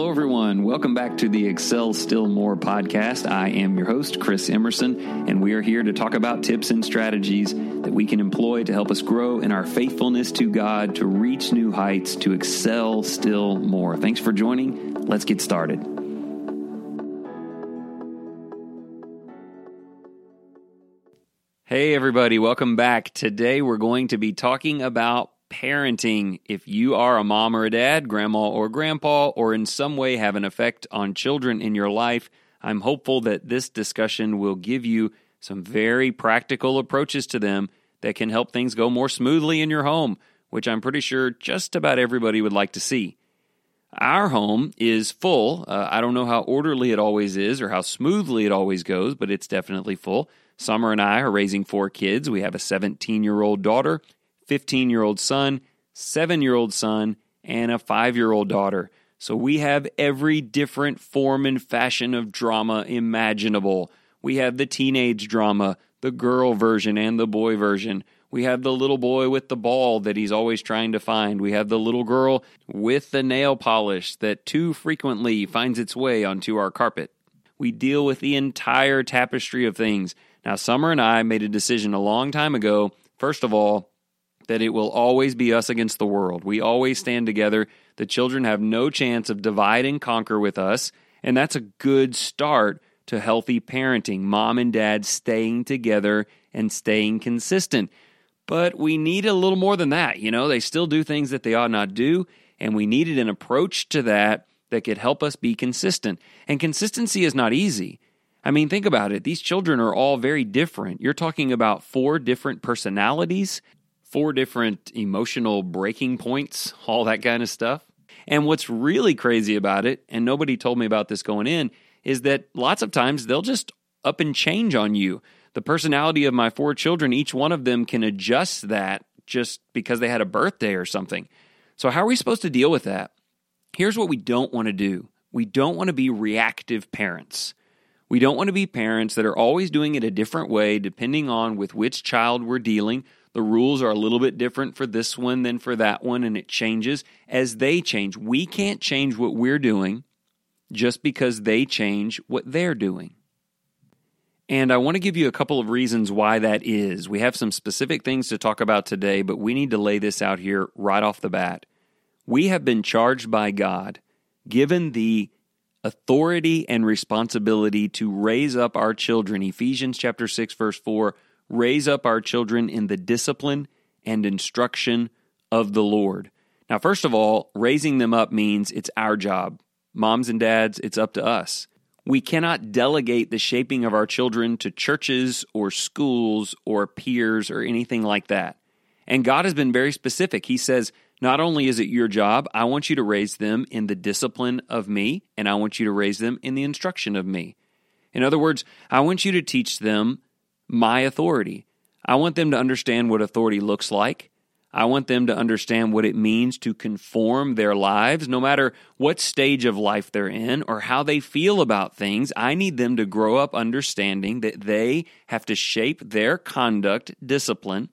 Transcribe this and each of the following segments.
Hello, everyone. Welcome back to the Excel Still More podcast. I am your host, Chris Emerson, and we are here to talk about tips and strategies that we can employ to help us grow in our faithfulness to God, to reach new heights, to excel still more. Thanks for joining. Let's get started. Hey, everybody. Welcome back. Today, we're going to be talking about parenting. If you are a mom or a dad, grandma or grandpa, or in some way have an effect on children in your life, I'm hopeful that this discussion will give you some very practical approaches to them that can help things go more smoothly in your home, which I'm pretty sure just about everybody would like to see. Our home is full. Uh, I don't know how orderly it always is or how smoothly it always goes, but it's definitely full. Summer and I are raising four kids. We have a 17 year old daughter 15 year old son, seven year old son, and a five year old daughter. So we have every different form and fashion of drama imaginable. We have the teenage drama, the girl version, and the boy version. We have the little boy with the ball that he's always trying to find. We have the little girl with the nail polish that too frequently finds its way onto our carpet. We deal with the entire tapestry of things. Now, Summer and I made a decision a long time ago, first of all, that it will always be us against the world. We always stand together. The children have no chance of divide and conquer with us, and that's a good start to healthy parenting. Mom and dad staying together and staying consistent. But we need a little more than that. You know, they still do things that they ought not do, and we needed an approach to that that could help us be consistent. And consistency is not easy. I mean, think about it. These children are all very different. You're talking about four different personalities, four different emotional breaking points, all that kind of stuff. And what's really crazy about it, and nobody told me about this going in, is that lots of times they'll just up and change on you. The personality of my four children, each one of them can adjust that just because they had a birthday or something. So, how are we supposed to deal with that? Here's what we don't want to do we don't want to be reactive parents. We don't want to be parents that are always doing it a different way depending on with which child we're dealing the rules are a little bit different for this one than for that one, and it changes as they change. We can't change what we're doing just because they change what they're doing. And I want to give you a couple of reasons why that is. We have some specific things to talk about today, but we need to lay this out here right off the bat. We have been charged by God, given the authority and responsibility to raise up our children. Ephesians chapter 6 verse 4 raise up our children in the discipline and instruction of the Lord. Now, first of all, raising them up means it's our job. Moms and dads, it's up to us. We cannot delegate the shaping of our children to churches or schools or peers or anything like that. And God has been very specific. He says, not only is it your job, I want you to raise them in the discipline of me, and I want you to raise them in the instruction of me. In other words, I want you to teach them my authority. I want them to understand what authority looks like. I want them to understand what it means to conform their lives, no matter what stage of life they're in or how they feel about things. I need them to grow up understanding that they have to shape their conduct discipline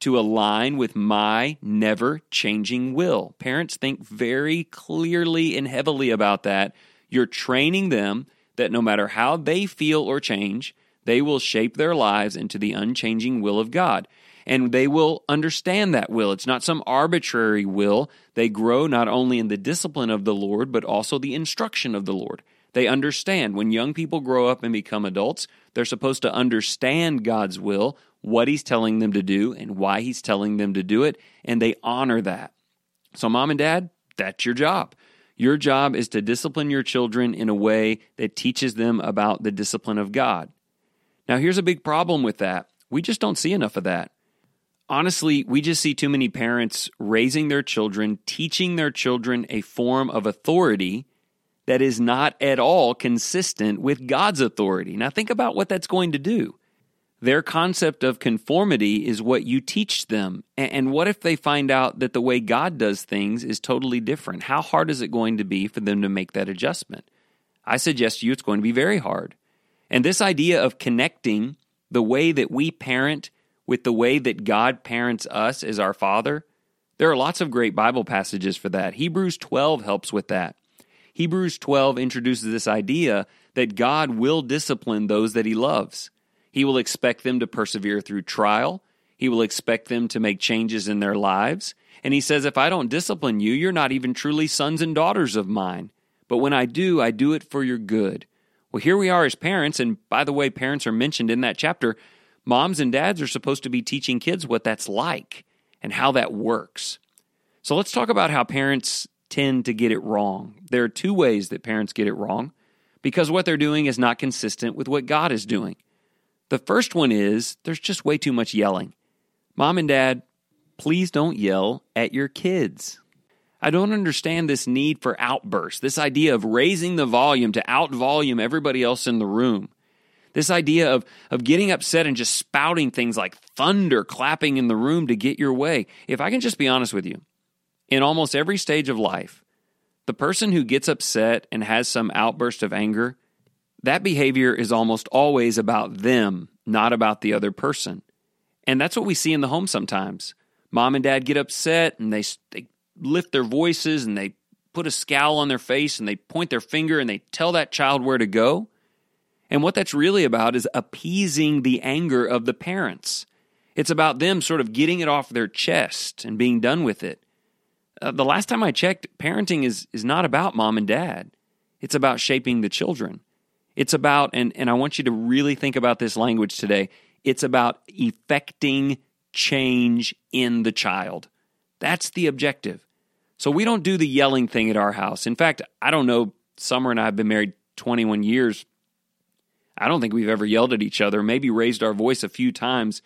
to align with my never changing will. Parents think very clearly and heavily about that. You're training them that no matter how they feel or change, they will shape their lives into the unchanging will of God. And they will understand that will. It's not some arbitrary will. They grow not only in the discipline of the Lord, but also the instruction of the Lord. They understand. When young people grow up and become adults, they're supposed to understand God's will, what He's telling them to do, and why He's telling them to do it, and they honor that. So, mom and dad, that's your job. Your job is to discipline your children in a way that teaches them about the discipline of God. Now, here's a big problem with that we just don't see enough of that. Honestly, we just see too many parents raising their children, teaching their children a form of authority that is not at all consistent with God's authority. Now, think about what that's going to do. Their concept of conformity is what you teach them. And what if they find out that the way God does things is totally different? How hard is it going to be for them to make that adjustment? I suggest to you it's going to be very hard. And this idea of connecting the way that we parent with the way that God parents us as our Father, there are lots of great Bible passages for that. Hebrews 12 helps with that. Hebrews 12 introduces this idea that God will discipline those that he loves. He will expect them to persevere through trial. He will expect them to make changes in their lives. And he says, If I don't discipline you, you're not even truly sons and daughters of mine. But when I do, I do it for your good. Well, here we are as parents. And by the way, parents are mentioned in that chapter. Moms and dads are supposed to be teaching kids what that's like and how that works. So let's talk about how parents tend to get it wrong. There are two ways that parents get it wrong because what they're doing is not consistent with what God is doing. The first one is there's just way too much yelling. Mom and dad, please don't yell at your kids. I don't understand this need for outbursts, this idea of raising the volume to out volume everybody else in the room. This idea of, of getting upset and just spouting things like thunder clapping in the room to get your way. If I can just be honest with you, in almost every stage of life, the person who gets upset and has some outburst of anger, that behavior is almost always about them, not about the other person. And that's what we see in the home sometimes. Mom and dad get upset and they, they lift their voices and they put a scowl on their face and they point their finger and they tell that child where to go. And what that's really about is appeasing the anger of the parents. It's about them sort of getting it off their chest and being done with it. Uh, the last time I checked, parenting is, is not about mom and dad. It's about shaping the children. It's about, and, and I want you to really think about this language today, it's about effecting change in the child. That's the objective. So we don't do the yelling thing at our house. In fact, I don't know, Summer and I have been married 21 years. I don't think we've ever yelled at each other, maybe raised our voice a few times.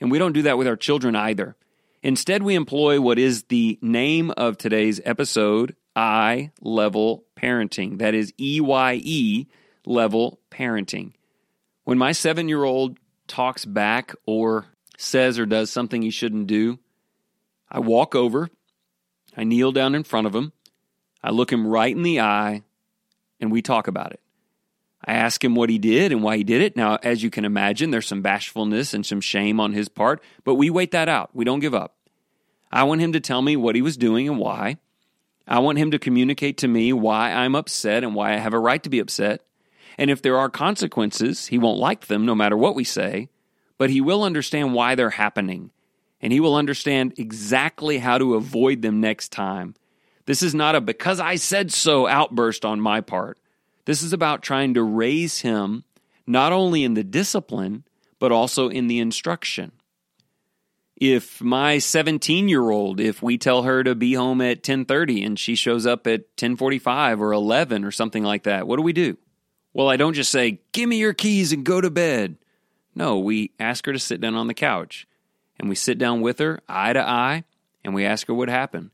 And we don't do that with our children either. Instead, we employ what is the name of today's episode eye level parenting. That is EYE level parenting. When my seven year old talks back or says or does something he shouldn't do, I walk over, I kneel down in front of him, I look him right in the eye, and we talk about it. I ask him what he did and why he did it. Now, as you can imagine, there's some bashfulness and some shame on his part, but we wait that out. We don't give up. I want him to tell me what he was doing and why. I want him to communicate to me why I'm upset and why I have a right to be upset. And if there are consequences, he won't like them no matter what we say, but he will understand why they're happening. And he will understand exactly how to avoid them next time. This is not a because I said so outburst on my part. This is about trying to raise him not only in the discipline, but also in the instruction. If my 17 year old, if we tell her to be home at 1030 and she shows up at 1045 or 11 or something like that, what do we do? Well, I don't just say, give me your keys and go to bed. No, we ask her to sit down on the couch and we sit down with her eye to eye and we ask her what happened.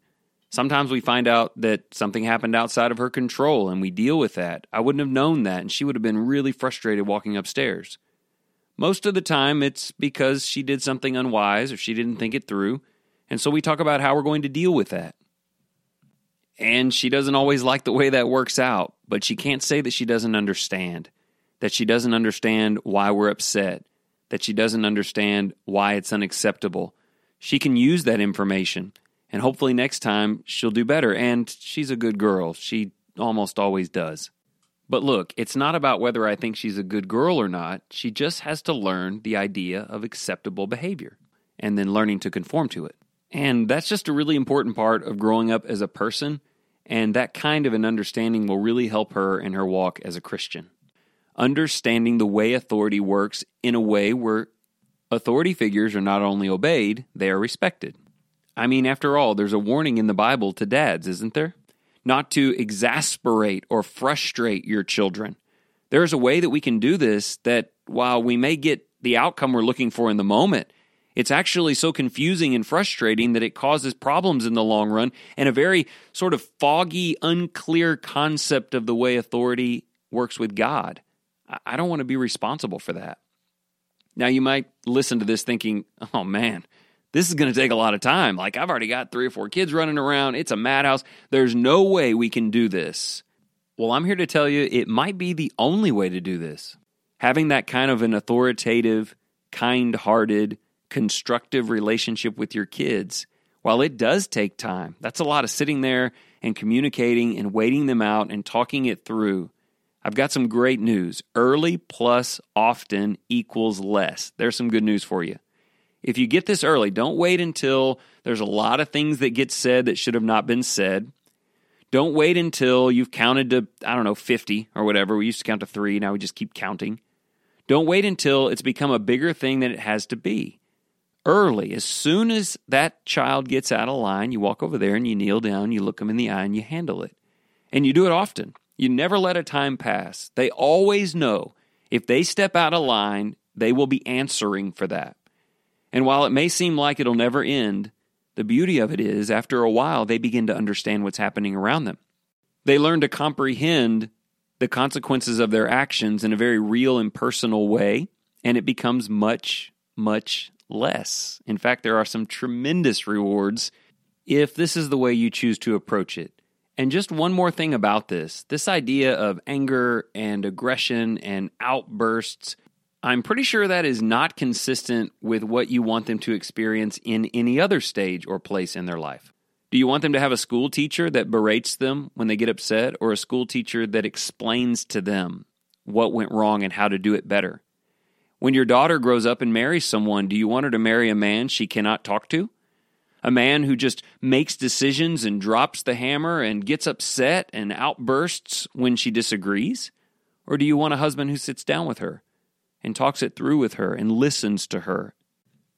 Sometimes we find out that something happened outside of her control and we deal with that. I wouldn't have known that, and she would have been really frustrated walking upstairs. Most of the time, it's because she did something unwise or she didn't think it through, and so we talk about how we're going to deal with that. And she doesn't always like the way that works out, but she can't say that she doesn't understand, that she doesn't understand why we're upset, that she doesn't understand why it's unacceptable. She can use that information and hopefully next time she'll do better. And she's a good girl. She almost always does. But look, it's not about whether I think she's a good girl or not. She just has to learn the idea of acceptable behavior and then learning to conform to it. And that's just a really important part of growing up as a person. And that kind of an understanding will really help her in her walk as a Christian. Understanding the way authority works in a way where authority figures are not only obeyed, they are respected. I mean, after all, there's a warning in the Bible to dads, isn't there? Not to exasperate or frustrate your children. There's a way that we can do this that while we may get the outcome we're looking for in the moment, it's actually so confusing and frustrating that it causes problems in the long run and a very sort of foggy, unclear concept of the way authority works with God. I don't want to be responsible for that. Now, you might listen to this thinking, oh man, this is going to take a lot of time. Like, I've already got three or four kids running around. It's a madhouse. There's no way we can do this. Well, I'm here to tell you it might be the only way to do this. Having that kind of an authoritative, kind hearted, constructive relationship with your kids while it does take time, that's a lot of sitting there and communicating and waiting them out and talking it through. I've got some great news. Early plus often equals less. There's some good news for you. If you get this early, don't wait until there's a lot of things that get said that should have not been said. Don't wait until you've counted to, I don't know, 50 or whatever. We used to count to three, now we just keep counting. Don't wait until it's become a bigger thing than it has to be. Early, as soon as that child gets out of line, you walk over there and you kneel down, you look them in the eye, and you handle it. And you do it often. You never let a time pass. They always know if they step out of line, they will be answering for that. And while it may seem like it'll never end, the beauty of it is, after a while, they begin to understand what's happening around them. They learn to comprehend the consequences of their actions in a very real and personal way, and it becomes much, much less. In fact, there are some tremendous rewards if this is the way you choose to approach it. And just one more thing about this this idea of anger and aggression and outbursts, I'm pretty sure that is not consistent with what you want them to experience in any other stage or place in their life. Do you want them to have a school teacher that berates them when they get upset, or a school teacher that explains to them what went wrong and how to do it better? When your daughter grows up and marries someone, do you want her to marry a man she cannot talk to? A man who just makes decisions and drops the hammer and gets upset and outbursts when she disagrees? Or do you want a husband who sits down with her and talks it through with her and listens to her?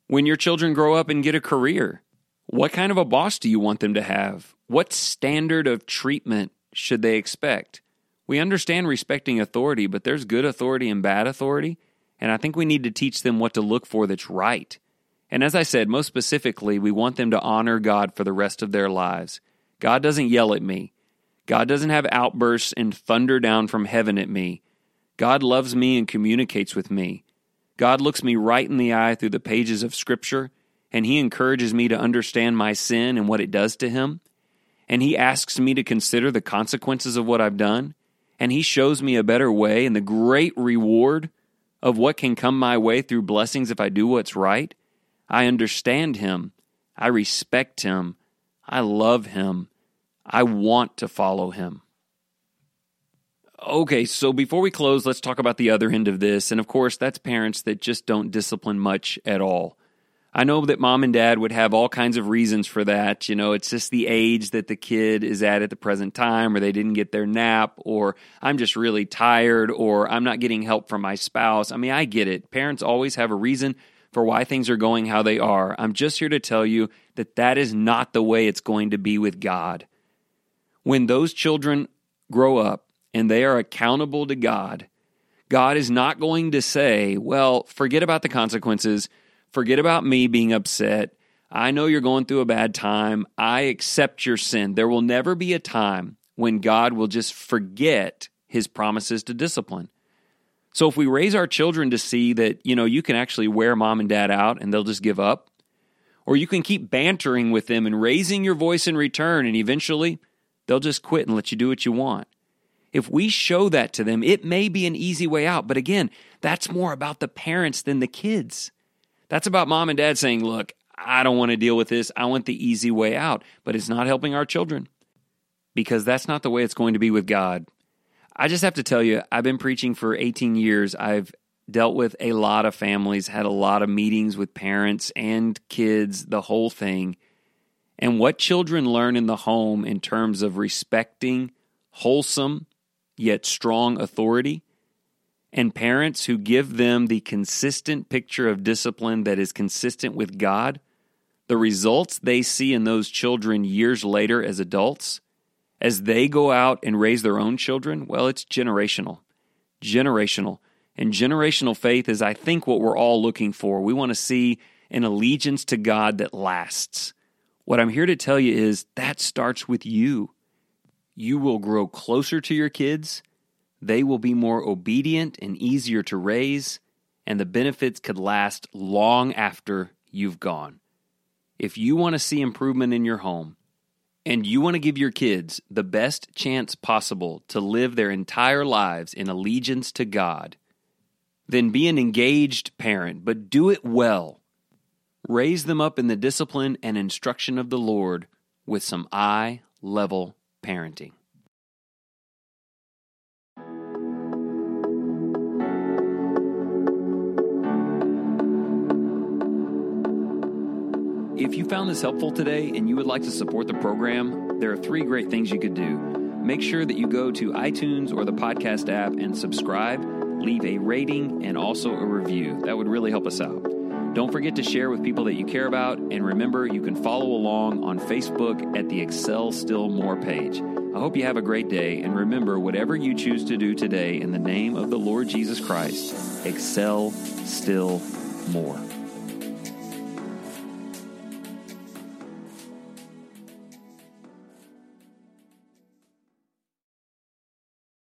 When your children grow up and get a career, what kind of a boss do you want them to have? What standard of treatment should they expect? We understand respecting authority, but there's good authority and bad authority. And I think we need to teach them what to look for that's right. And as I said, most specifically, we want them to honor God for the rest of their lives. God doesn't yell at me. God doesn't have outbursts and thunder down from heaven at me. God loves me and communicates with me. God looks me right in the eye through the pages of Scripture, and He encourages me to understand my sin and what it does to Him. And He asks me to consider the consequences of what I've done. And He shows me a better way and the great reward of what can come my way through blessings if I do what's right. I understand him. I respect him. I love him. I want to follow him. Okay, so before we close, let's talk about the other end of this. And of course, that's parents that just don't discipline much at all. I know that mom and dad would have all kinds of reasons for that. You know, it's just the age that the kid is at at the present time, or they didn't get their nap, or I'm just really tired, or I'm not getting help from my spouse. I mean, I get it. Parents always have a reason for why things are going how they are. I'm just here to tell you that that is not the way it's going to be with God. When those children grow up and they are accountable to God, God is not going to say, well, forget about the consequences Forget about me being upset. I know you're going through a bad time. I accept your sin. There will never be a time when God will just forget his promises to discipline. So if we raise our children to see that, you know, you can actually wear mom and dad out and they'll just give up, or you can keep bantering with them and raising your voice in return and eventually they'll just quit and let you do what you want. If we show that to them, it may be an easy way out. But again, that's more about the parents than the kids. That's about mom and dad saying, look, I don't want to deal with this. I want the easy way out. But it's not helping our children because that's not the way it's going to be with God. I just have to tell you, I've been preaching for 18 years. I've dealt with a lot of families, had a lot of meetings with parents and kids, the whole thing. And what children learn in the home in terms of respecting wholesome yet strong authority and parents who give them the consistent picture of discipline that is consistent with God, the results they see in those children years later as adults, as they go out and raise their own children, well, it's generational. Generational. And generational faith is, I think, what we're all looking for. We want to see an allegiance to God that lasts. What I'm here to tell you is that starts with you. You will grow closer to your kids they will be more obedient and easier to raise, and the benefits could last long after you've gone. If you want to see improvement in your home, and you want to give your kids the best chance possible to live their entire lives in allegiance to God, then be an engaged parent, but do it well. Raise them up in the discipline and instruction of the Lord with some eye level parenting. If you found this helpful today and you would like to support the program, there are three great things you could do. Make sure that you go to iTunes or the podcast app and subscribe, leave a rating, and also a review. That would really help us out. Don't forget to share with people that you care about, and remember, you can follow along on Facebook at the Excel Still More page. I hope you have a great day, and remember, whatever you choose to do today in the name of the Lord Jesus Christ, excel still more.